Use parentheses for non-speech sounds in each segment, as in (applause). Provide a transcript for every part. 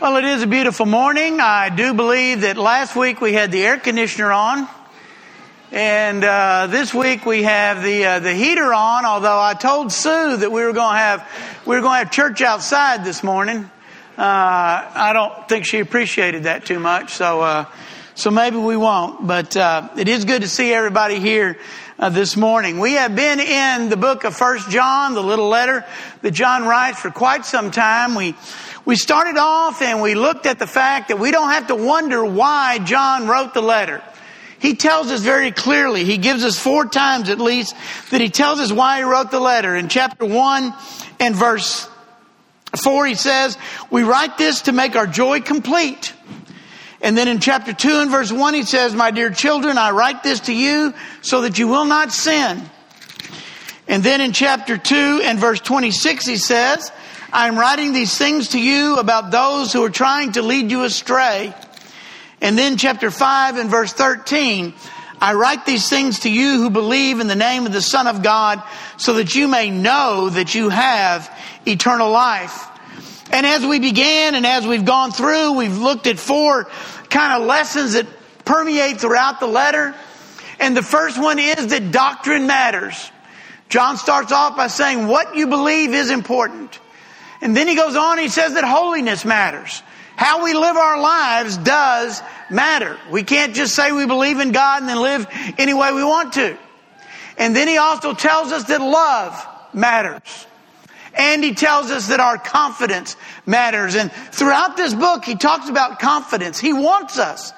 Well, it is a beautiful morning. I do believe that last week we had the air conditioner on, and uh, this week we have the uh, the heater on. Although I told Sue that we were going to have we were going to have church outside this morning, uh, I don't think she appreciated that too much. So uh, so maybe we won't. But uh, it is good to see everybody here. Uh, this morning. We have been in the book of First John, the little letter that John writes for quite some time. We we started off and we looked at the fact that we don't have to wonder why John wrote the letter. He tells us very clearly. He gives us four times at least that he tells us why he wrote the letter. In chapter one and verse four, he says, we write this to make our joy complete. And then in chapter 2 and verse 1, he says, My dear children, I write this to you so that you will not sin. And then in chapter 2 and verse 26, he says, I'm writing these things to you about those who are trying to lead you astray. And then chapter 5 and verse 13, I write these things to you who believe in the name of the Son of God so that you may know that you have eternal life. And as we began and as we've gone through, we've looked at four kind of lessons that permeate throughout the letter. And the first one is that doctrine matters. John starts off by saying what you believe is important. And then he goes on, he says that holiness matters. How we live our lives does matter. We can't just say we believe in God and then live any way we want to. And then he also tells us that love matters. And he tells us that our confidence matters. And throughout this book, he talks about confidence. He wants us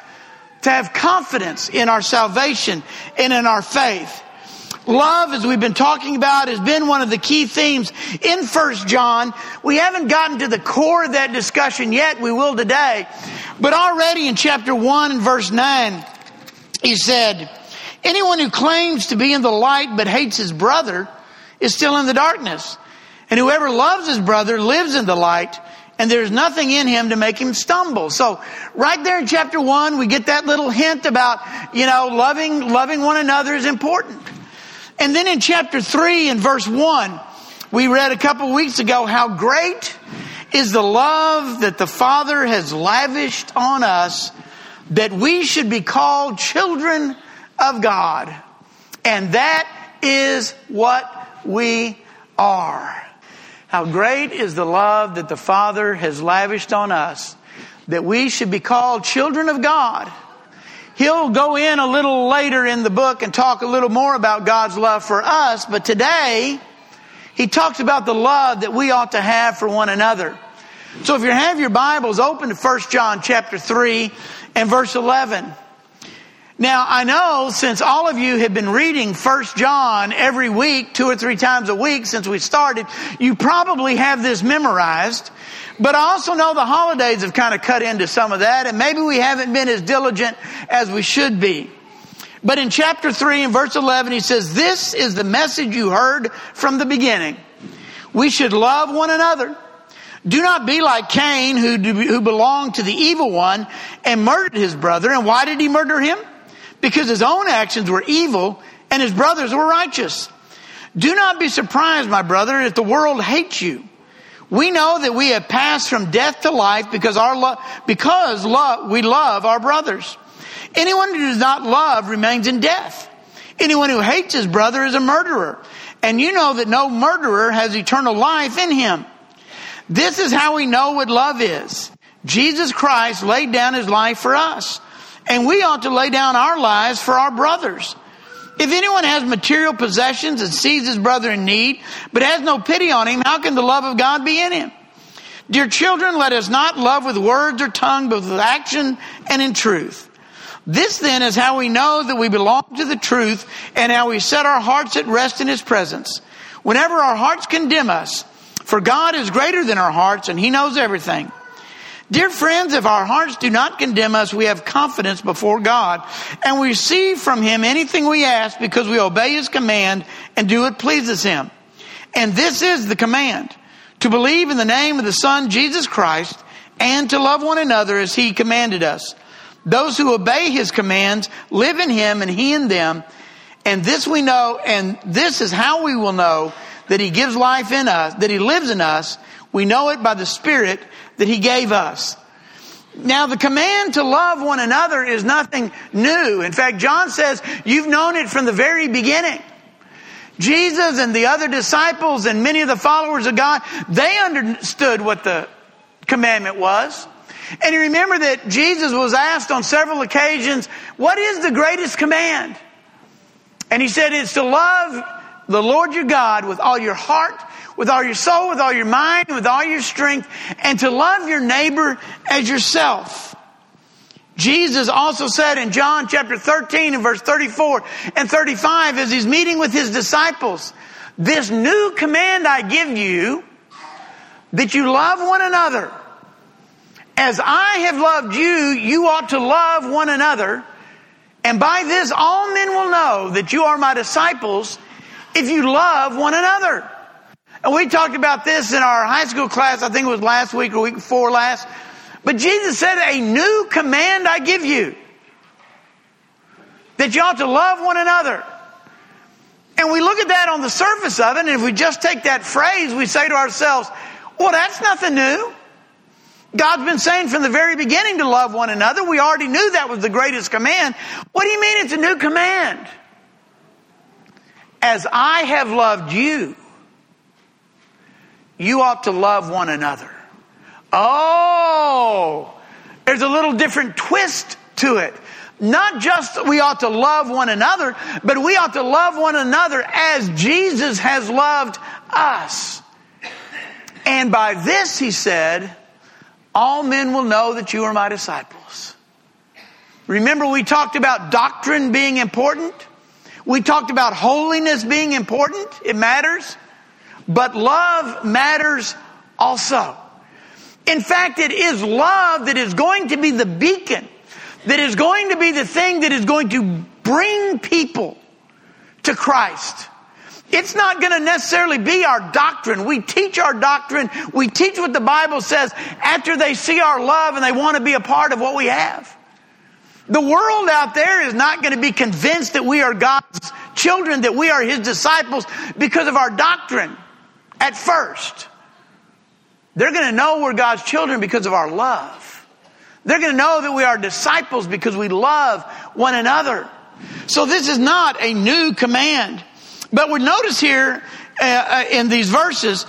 to have confidence in our salvation and in our faith. Love, as we've been talking about, has been one of the key themes in First John. We haven't gotten to the core of that discussion yet. We will today. But already in chapter 1 and verse 9, he said, Anyone who claims to be in the light but hates his brother is still in the darkness. And whoever loves his brother lives in the light and there's nothing in him to make him stumble. So right there in chapter one, we get that little hint about, you know, loving, loving one another is important. And then in chapter 3 and verse 1, we read a couple weeks ago how great is the love that the Father has lavished on us that we should be called children of God. And that is what we are. How great is the love that the Father has lavished on us that we should be called children of God. He'll go in a little later in the book and talk a little more about God's love for us, but today he talks about the love that we ought to have for one another. So if you have your Bibles, open to 1 John chapter 3 and verse 11. Now, I know since all of you have been reading 1 John every week, two or three times a week since we started, you probably have this memorized. But I also know the holidays have kind of cut into some of that, and maybe we haven't been as diligent as we should be. But in chapter 3 and verse 11, he says, This is the message you heard from the beginning. We should love one another. Do not be like Cain, who, who belonged to the evil one and murdered his brother. And why did he murder him? Because his own actions were evil and his brothers were righteous. Do not be surprised, my brother, if the world hates you. We know that we have passed from death to life because our love, because love, we love our brothers. Anyone who does not love remains in death. Anyone who hates his brother is a murderer. And you know that no murderer has eternal life in him. This is how we know what love is. Jesus Christ laid down his life for us. And we ought to lay down our lives for our brothers. If anyone has material possessions and sees his brother in need, but has no pity on him, how can the love of God be in him? Dear children, let us not love with words or tongue, but with action and in truth. This then is how we know that we belong to the truth and how we set our hearts at rest in his presence. Whenever our hearts condemn us, for God is greater than our hearts and he knows everything. Dear friends, if our hearts do not condemn us, we have confidence before God and we receive from Him anything we ask because we obey His command and do what pleases Him. And this is the command to believe in the name of the Son, Jesus Christ, and to love one another as He commanded us. Those who obey His commands live in Him and He in them. And this we know, and this is how we will know that He gives life in us, that He lives in us. We know it by the Spirit that he gave us. Now, the command to love one another is nothing new. In fact, John says you've known it from the very beginning. Jesus and the other disciples and many of the followers of God, they understood what the commandment was. And you remember that Jesus was asked on several occasions, what is the greatest command? And he said it's to love the Lord your God with all your heart, with all your soul, with all your mind, with all your strength, and to love your neighbor as yourself. Jesus also said in John chapter 13 and verse 34 and 35 as he's meeting with his disciples, this new command I give you, that you love one another. As I have loved you, you ought to love one another. And by this all men will know that you are my disciples if you love one another. And we talked about this in our high school class, I think it was last week or week before last. But Jesus said, a new command I give you. That you ought to love one another. And we look at that on the surface of it, and if we just take that phrase, we say to ourselves, well, that's nothing new. God's been saying from the very beginning to love one another. We already knew that was the greatest command. What do you mean it's a new command? As I have loved you, you ought to love one another. Oh, there's a little different twist to it. Not just we ought to love one another, but we ought to love one another as Jesus has loved us. And by this, he said, all men will know that you are my disciples. Remember, we talked about doctrine being important. We talked about holiness being important. It matters. But love matters also. In fact, it is love that is going to be the beacon, that is going to be the thing that is going to bring people to Christ. It's not going to necessarily be our doctrine. We teach our doctrine. We teach what the Bible says after they see our love and they want to be a part of what we have. The world out there is not going to be convinced that we are God's children, that we are His disciples because of our doctrine at first. They're going to know we're God's children because of our love. They're going to know that we are disciples because we love one another. So this is not a new command. But we notice here uh, uh, in these verses,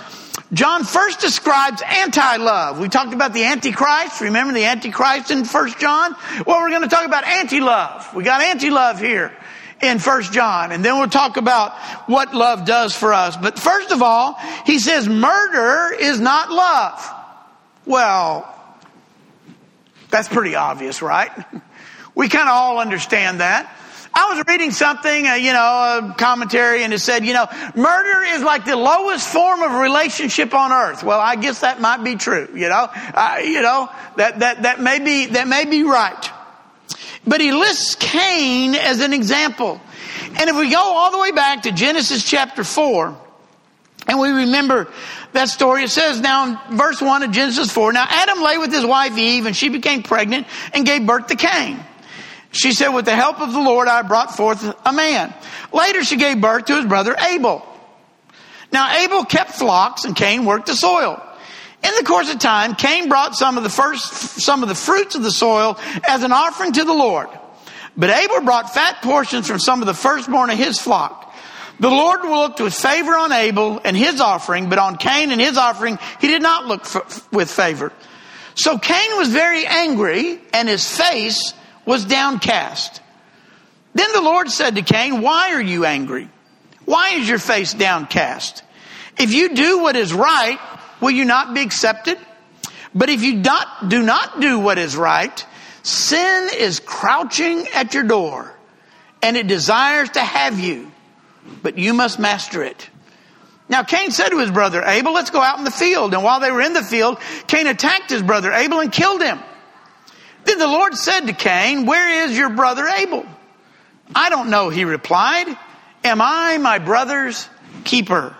John first describes anti-love. We talked about the antichrist. Remember the antichrist in First John? Well, we're going to talk about anti-love. We got anti-love here in First John, and then we'll talk about what love does for us. But first of all, he says murder is not love. Well, that's pretty obvious, right? (laughs) We kind of all understand that. I was reading something, uh, you know, a commentary, and it said, you know, murder is like the lowest form of relationship on earth. Well, I guess that might be true. You know, uh, you know that that that may be that may be right. But he lists Cain as an example. And if we go all the way back to Genesis chapter four, and we remember that story, it says now in verse one of Genesis four. Now Adam lay with his wife Eve, and she became pregnant and gave birth to Cain. She said, with the help of the Lord, I brought forth a man. Later, she gave birth to his brother Abel. Now, Abel kept flocks and Cain worked the soil. In the course of time, Cain brought some of the first, some of the fruits of the soil as an offering to the Lord. But Abel brought fat portions from some of the firstborn of his flock. The Lord looked with favor on Abel and his offering, but on Cain and his offering, he did not look with favor. So Cain was very angry and his face was downcast. Then the Lord said to Cain, Why are you angry? Why is your face downcast? If you do what is right, will you not be accepted? But if you not, do not do what is right, sin is crouching at your door and it desires to have you, but you must master it. Now Cain said to his brother Abel, let's go out in the field. And while they were in the field, Cain attacked his brother Abel and killed him. Then the Lord said to Cain, Where is your brother Abel? I don't know, he replied. Am I my brother's keeper?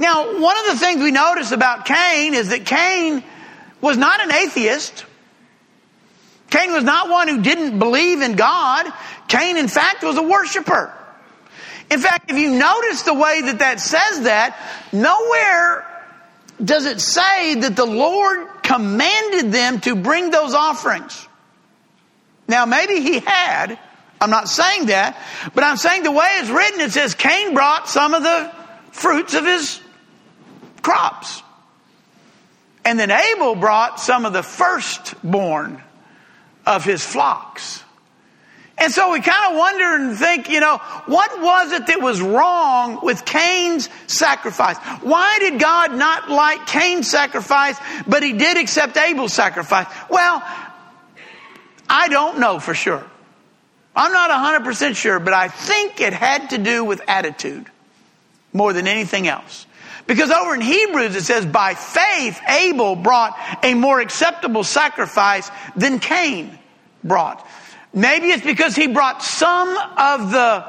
Now, one of the things we notice about Cain is that Cain was not an atheist. Cain was not one who didn't believe in God. Cain, in fact, was a worshiper. In fact, if you notice the way that that says that, nowhere does it say that the Lord commanded them to bring those offerings. Now, maybe he had. I'm not saying that, but I'm saying the way it's written, it says Cain brought some of the fruits of his crops. And then Abel brought some of the firstborn of his flocks. And so we kind of wonder and think, you know, what was it that was wrong with Cain's sacrifice? Why did God not like Cain's sacrifice, but he did accept Abel's sacrifice? Well, I don't know for sure. I'm not 100% sure, but I think it had to do with attitude more than anything else. Because over in Hebrews it says, by faith Abel brought a more acceptable sacrifice than Cain brought. Maybe it's because he brought some of the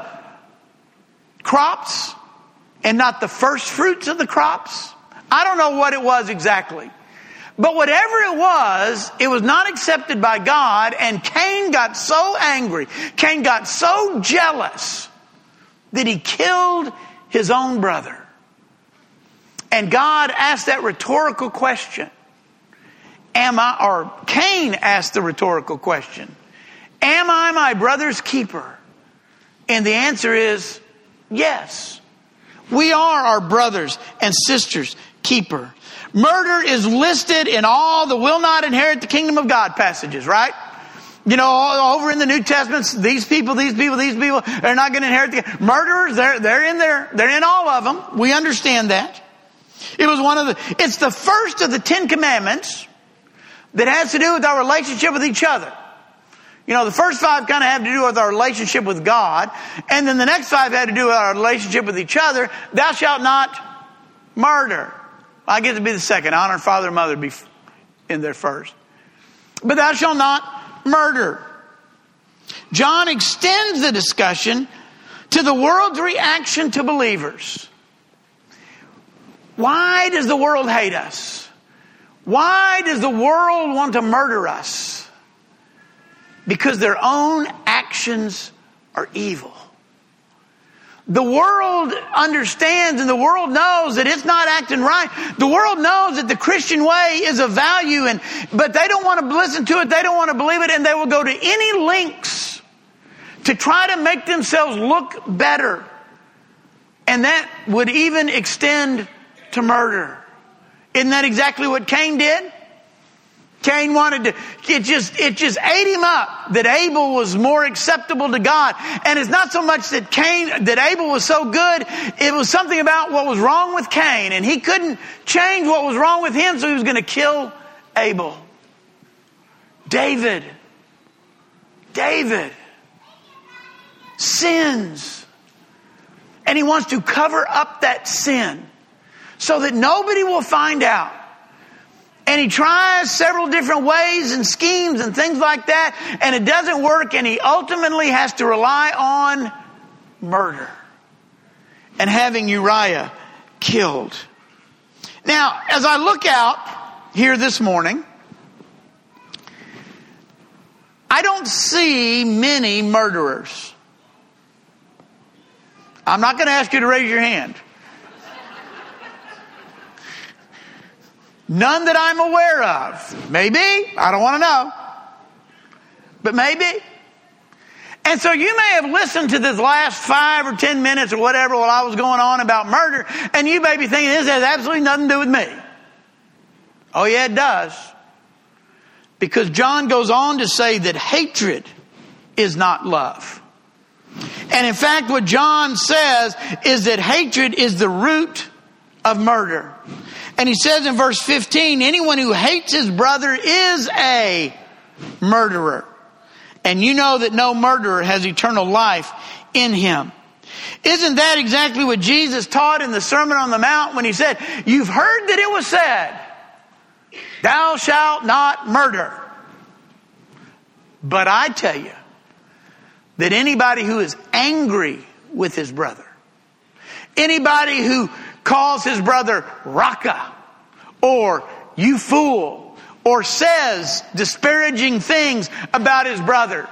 crops and not the first fruits of the crops. I don't know what it was exactly. But whatever it was, it was not accepted by God, and Cain got so angry, Cain got so jealous that he killed his own brother. And God asked that rhetorical question. Am I, or Cain asked the rhetorical question, Am I my brother's keeper? And the answer is yes. We are our brothers and sisters' keeper. Murder is listed in all the will not inherit the kingdom of God passages, right? You know, over in the New Testament, these people, these people, these people, they're not going to inherit the murderers. They're they're in there. They're in all of them. We understand that. It was one of the. It's the first of the Ten Commandments that has to do with our relationship with each other. You know, the first five kind of have to do with our relationship with God, and then the next five had to do with our relationship with each other. Thou shalt not murder. I get to be the second. Honor father and mother be in there first. But thou shalt not murder. John extends the discussion to the world's reaction to believers. Why does the world hate us? Why does the world want to murder us? because their own actions are evil. The world understands and the world knows that it's not acting right. The world knows that the Christian way is of value and, but they don't want to listen to it. They don't want to believe it and they will go to any lengths to try to make themselves look better. And that would even extend to murder. Isn't that exactly what Cain did? Cain wanted to, it just, it just ate him up that Abel was more acceptable to God. And it's not so much that Cain, that Abel was so good, it was something about what was wrong with Cain. And he couldn't change what was wrong with him, so he was going to kill Abel. David, David sins. And he wants to cover up that sin so that nobody will find out. And he tries several different ways and schemes and things like that, and it doesn't work, and he ultimately has to rely on murder and having Uriah killed. Now, as I look out here this morning, I don't see many murderers. I'm not going to ask you to raise your hand. None that I'm aware of. Maybe. I don't want to know. But maybe. And so you may have listened to this last five or ten minutes or whatever while I was going on about murder, and you may be thinking this has absolutely nothing to do with me. Oh, yeah, it does. Because John goes on to say that hatred is not love. And in fact, what John says is that hatred is the root of murder. And he says in verse 15, anyone who hates his brother is a murderer. And you know that no murderer has eternal life in him. Isn't that exactly what Jesus taught in the Sermon on the Mount when he said, You've heard that it was said, Thou shalt not murder. But I tell you that anybody who is angry with his brother, anybody who calls his brother Raca or you fool or says disparaging things about his brother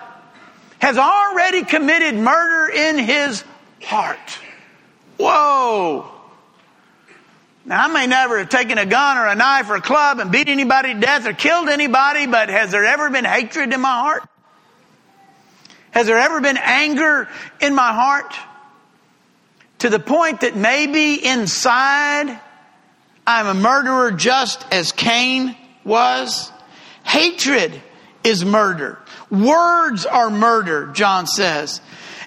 has already committed murder in his heart. Whoa. Now, I may never have taken a gun or a knife or a club and beat anybody to death or killed anybody, but has there ever been hatred in my heart? Has there ever been anger in my heart? To the point that maybe inside I'm a murderer just as Cain was? Hatred is murder. Words are murder, John says.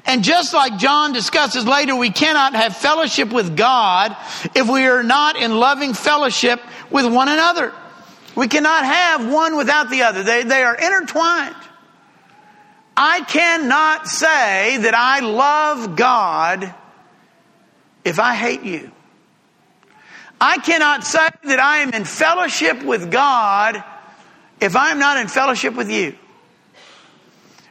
And just like John discusses later, we cannot have fellowship with God if we are not in loving fellowship with one another. We cannot have one without the other. They, they are intertwined. I cannot say that I love God if I hate you. I cannot say that I am in fellowship with God if I'm not in fellowship with you.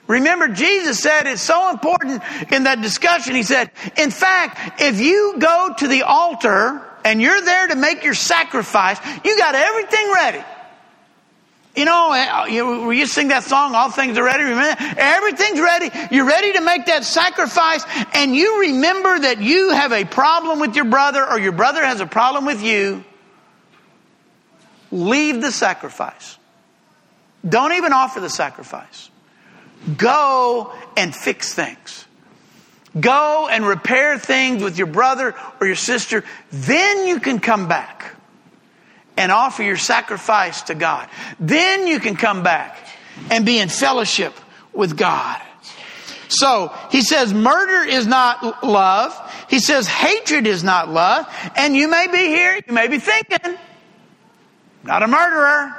Remember, Jesus said it's so important in that discussion. He said, in fact, if you go to the altar and you're there to make your sacrifice, you got everything ready. You know, eh, you, you sing that song, All Things Are Ready. Remember? Everything's ready. You're ready to make that sacrifice, and you remember that you have a problem with your brother, or your brother has a problem with you. Leave the sacrifice. Don't even offer the sacrifice. Go and fix things. Go and repair things with your brother or your sister. Then you can come back and offer your sacrifice to God. Then you can come back and be in fellowship with God. So he says murder is not love. He says hatred is not love. And you may be here, you may be thinking, not a murderer.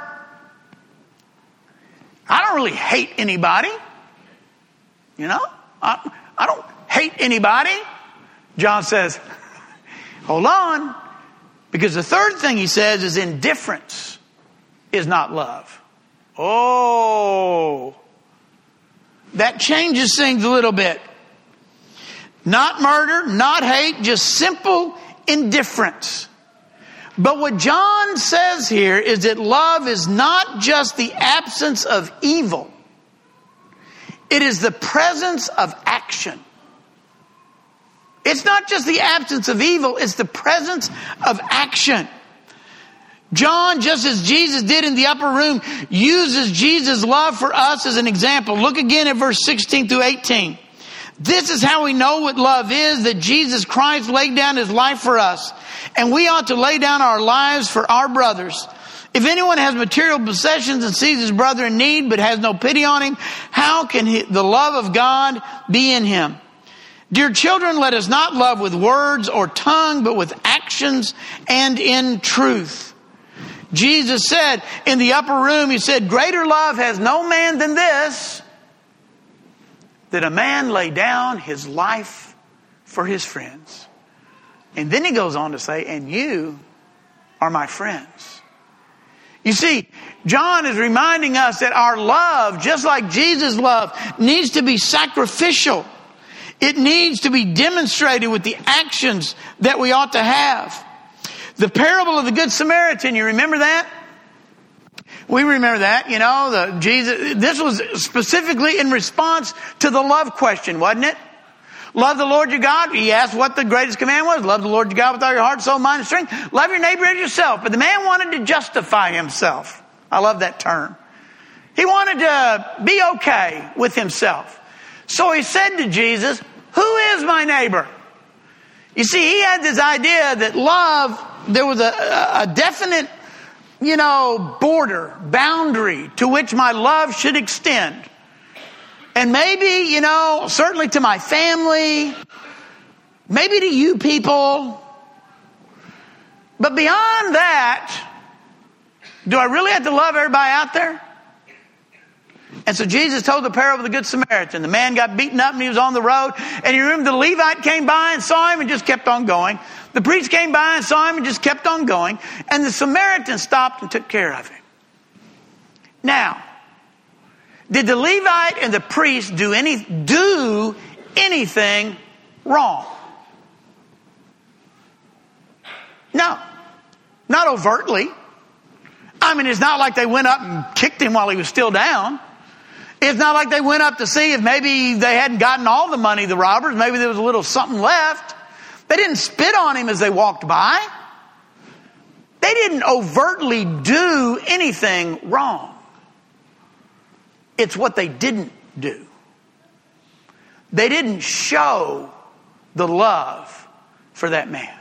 I don't really hate anybody. You know, I, I don't hate anybody. John says, (laughs) hold on. Because the third thing he says is indifference is not love. Oh, that changes things a little bit. Not murder, not hate, just simple indifference. But what John says here is that love is not just the absence of evil, it is the presence of action. It's not just the absence of evil, it's the presence of action. John, just as Jesus did in the upper room, uses Jesus' love for us as an example. Look again at verse 16 through 18. This is how we know what love is, that Jesus Christ laid down his life for us. And we ought to lay down our lives for our brothers. If anyone has material possessions and sees his brother in need but has no pity on him, how can he, the love of God be in him? Dear children, let us not love with words or tongue, but with actions and in truth. Jesus said in the upper room, He said, Greater love has no man than this, that a man lay down his life for his friends. And then he goes on to say, And you are my friends. You see, John is reminding us that our love, just like Jesus' love, needs to be sacrificial. It needs to be demonstrated with the actions that we ought to have. The parable of the Good Samaritan, you remember that? We remember that, you know, the Jesus, this was specifically in response to the love question, wasn't it? Love the Lord your God. He asked what the greatest command was. Love the Lord your God with all your heart, soul, mind, and strength. Love your neighbor as yourself. But the man wanted to justify himself. I love that term. He wanted to be okay with himself. So he said to Jesus, who is my neighbor? You see, he had this idea that love, there was a, a definite, you know, border, boundary to which my love should extend. And maybe, you know, certainly to my family, maybe to you people. But beyond that, do I really have to love everybody out there? And so Jesus told the parable of the Good Samaritan. The man got beaten up and he was on the road. And you remember the Levite came by and saw him and just kept on going. The priest came by and saw him and just kept on going. And the Samaritan stopped and took care of him. Now, did the Levite and the priest do any do anything wrong? No. Not overtly. I mean, it's not like they went up and kicked him while he was still down. It's not like they went up to see if maybe they hadn't gotten all the money, the robbers. Maybe there was a little something left. They didn't spit on him as they walked by. They didn't overtly do anything wrong. It's what they didn't do. They didn't show the love for that man.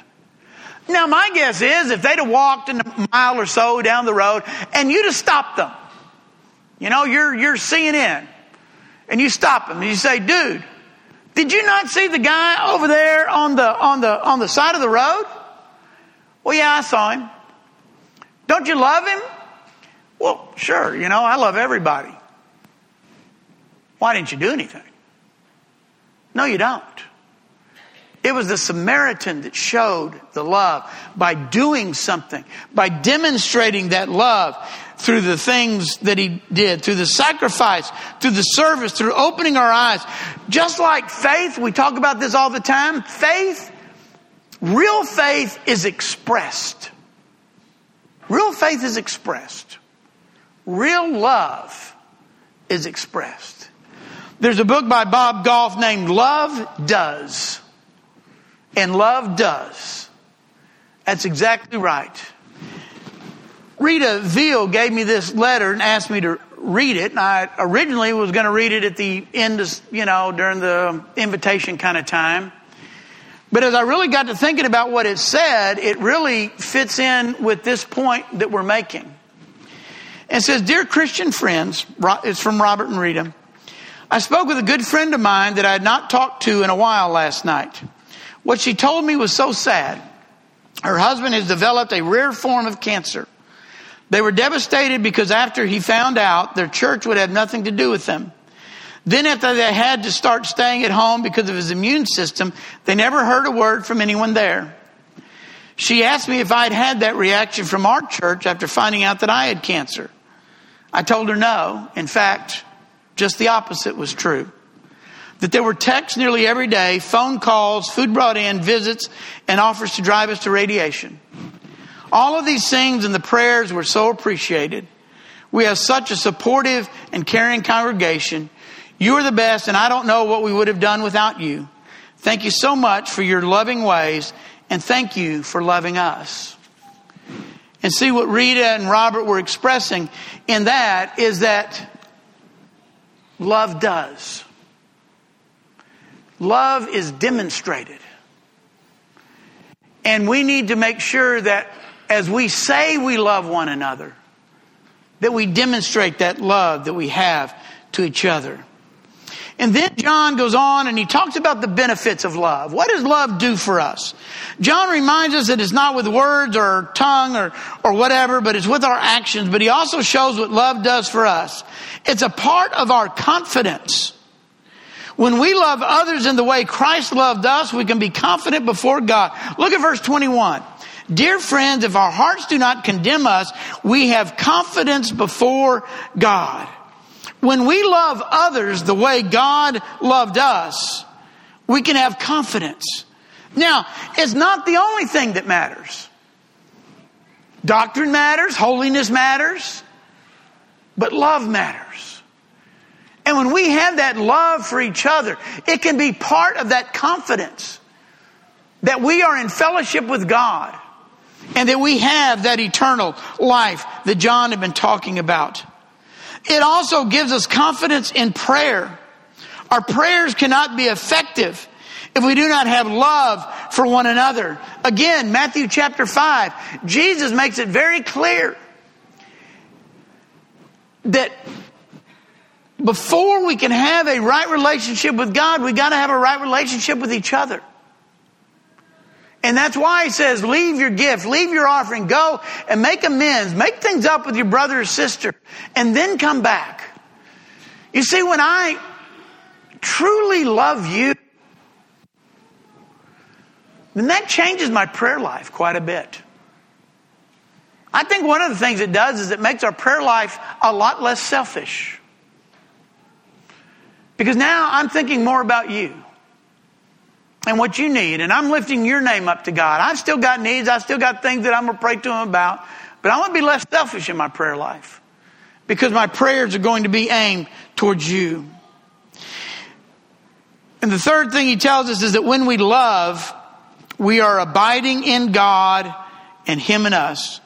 Now, my guess is if they'd have walked a mile or so down the road and you'd have stopped them, you know, you're, you're CNN and you stop them and you say, dude, did you not see the guy over there on the, on the, on the side of the road? Well, yeah, I saw him. Don't you love him? Well, sure, you know, I love everybody. Why didn't you do anything? No, you don't. It was the Samaritan that showed the love by doing something, by demonstrating that love through the things that he did, through the sacrifice, through the service, through opening our eyes. Just like faith, we talk about this all the time. Faith, real faith is expressed. Real faith is expressed. Real love is expressed. There's a book by Bob Goff named Love Does. And love does. That's exactly right. Rita Veal gave me this letter and asked me to read it. And I originally was going to read it at the end of, you know, during the invitation kind of time. But as I really got to thinking about what it said, it really fits in with this point that we're making. It says, Dear Christian friends, it's from Robert and Rita. I spoke with a good friend of mine that I had not talked to in a while last night. What she told me was so sad. Her husband has developed a rare form of cancer. They were devastated because after he found out, their church would have nothing to do with them. Then after they had to start staying at home because of his immune system, they never heard a word from anyone there. She asked me if I'd had that reaction from our church after finding out that I had cancer. I told her no. In fact, just the opposite was true that there were texts nearly every day, phone calls, food brought in, visits, and offers to drive us to radiation. All of these things and the prayers were so appreciated. We have such a supportive and caring congregation. You are the best, and I don't know what we would have done without you. Thank you so much for your loving ways, and thank you for loving us. And see what Rita and Robert were expressing in that is that love does. Love is demonstrated. And we need to make sure that as we say we love one another, that we demonstrate that love that we have to each other. And then John goes on and he talks about the benefits of love. What does love do for us? John reminds us that it's not with words or tongue or, or whatever, but it's with our actions. But he also shows what love does for us. It's a part of our confidence. When we love others in the way Christ loved us, we can be confident before God. Look at verse 21. Dear friends, if our hearts do not condemn us, we have confidence before God. When we love others the way God loved us, we can have confidence. Now, it's not the only thing that matters. Doctrine matters, holiness matters, but love matters. And when we have that love for each other, it can be part of that confidence that we are in fellowship with God and that we have that eternal life that John had been talking about. It also gives us confidence in prayer. Our prayers cannot be effective if we do not have love for one another. Again, Matthew chapter 5, Jesus makes it very clear that before we can have a right relationship with God, we got to have a right relationship with each other. And that's why he says, leave your gift, leave your offering, go and make amends, make things up with your brother or sister, and then come back. You see, when I truly love you, then that changes my prayer life quite a bit. I think one of the things it does is it makes our prayer life a lot less selfish. Because now I'm thinking more about you and what you need. And I'm lifting your name up to God. I've still got needs. I've still got things that I'm going to pray to Him about. But I want to be less selfish in my prayer life because my prayers are going to be aimed towards you. And the third thing He tells us is that when we love, we are abiding in God and Him and us.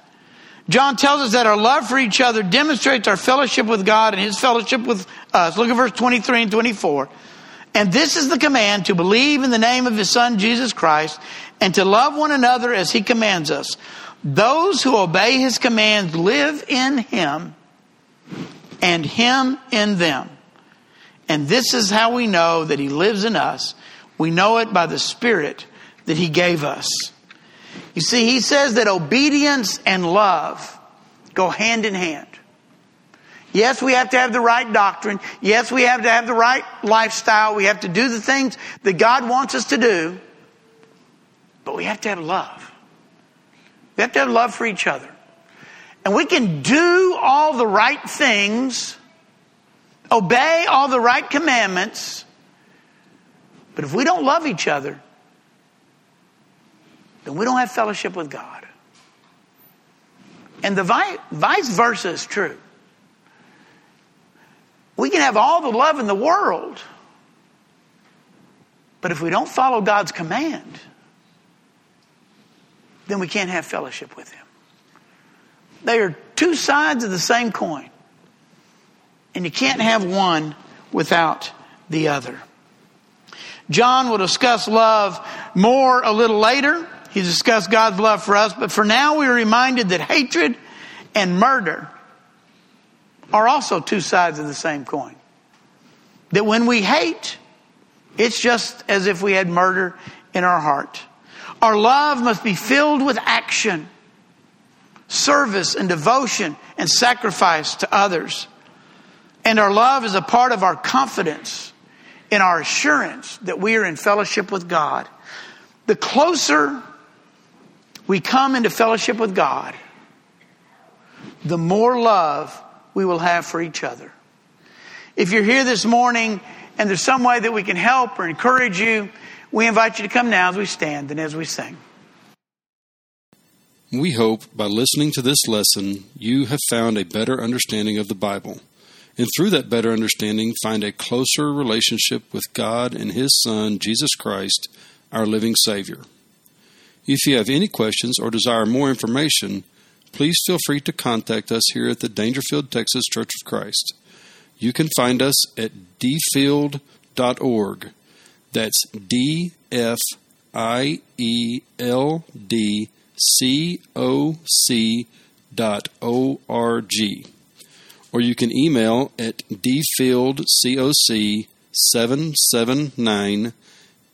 John tells us that our love for each other demonstrates our fellowship with God and his fellowship with us. Look at verse 23 and 24. And this is the command to believe in the name of his son Jesus Christ and to love one another as he commands us. Those who obey his commands live in him and him in them. And this is how we know that he lives in us. We know it by the Spirit that he gave us. You see, he says that obedience and love go hand in hand. Yes, we have to have the right doctrine. Yes, we have to have the right lifestyle. We have to do the things that God wants us to do. But we have to have love. We have to have love for each other. And we can do all the right things, obey all the right commandments, but if we don't love each other, then we don't have fellowship with God. And the vice versa is true. We can have all the love in the world, but if we don't follow God's command, then we can't have fellowship with Him. They are two sides of the same coin, and you can't have one without the other. John will discuss love more a little later. He discussed God's love for us, but for now we are reminded that hatred and murder are also two sides of the same coin. That when we hate, it's just as if we had murder in our heart. Our love must be filled with action, service, and devotion and sacrifice to others. And our love is a part of our confidence in our assurance that we are in fellowship with God. The closer we come into fellowship with God, the more love we will have for each other. If you're here this morning and there's some way that we can help or encourage you, we invite you to come now as we stand and as we sing. We hope by listening to this lesson, you have found a better understanding of the Bible, and through that better understanding, find a closer relationship with God and His Son, Jesus Christ, our living Savior. If you have any questions or desire more information, please feel free to contact us here at the Daingerfield, Texas Church of Christ. You can find us at dfield.org. That's D F I E L D C O C dot O R G. Or you can email at dfieldcoc779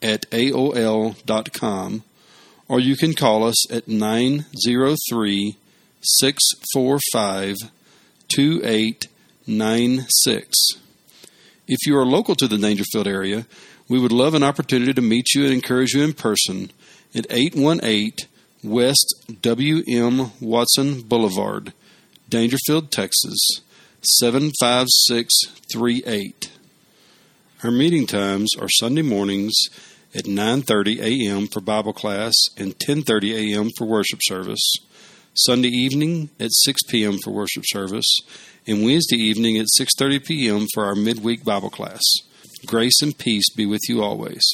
at AOL dot com. Or you can call us at 903 645 2896. If you are local to the Daingerfield area, we would love an opportunity to meet you and encourage you in person at 818 West W.M. Watson Boulevard, Daingerfield, Texas 75638. Our meeting times are Sunday mornings at 9:30 a.m. for Bible class and 10:30 a.m. for worship service. Sunday evening at 6 p.m. for worship service, and Wednesday evening at 6:30 p.m. for our midweek Bible class. Grace and peace be with you always.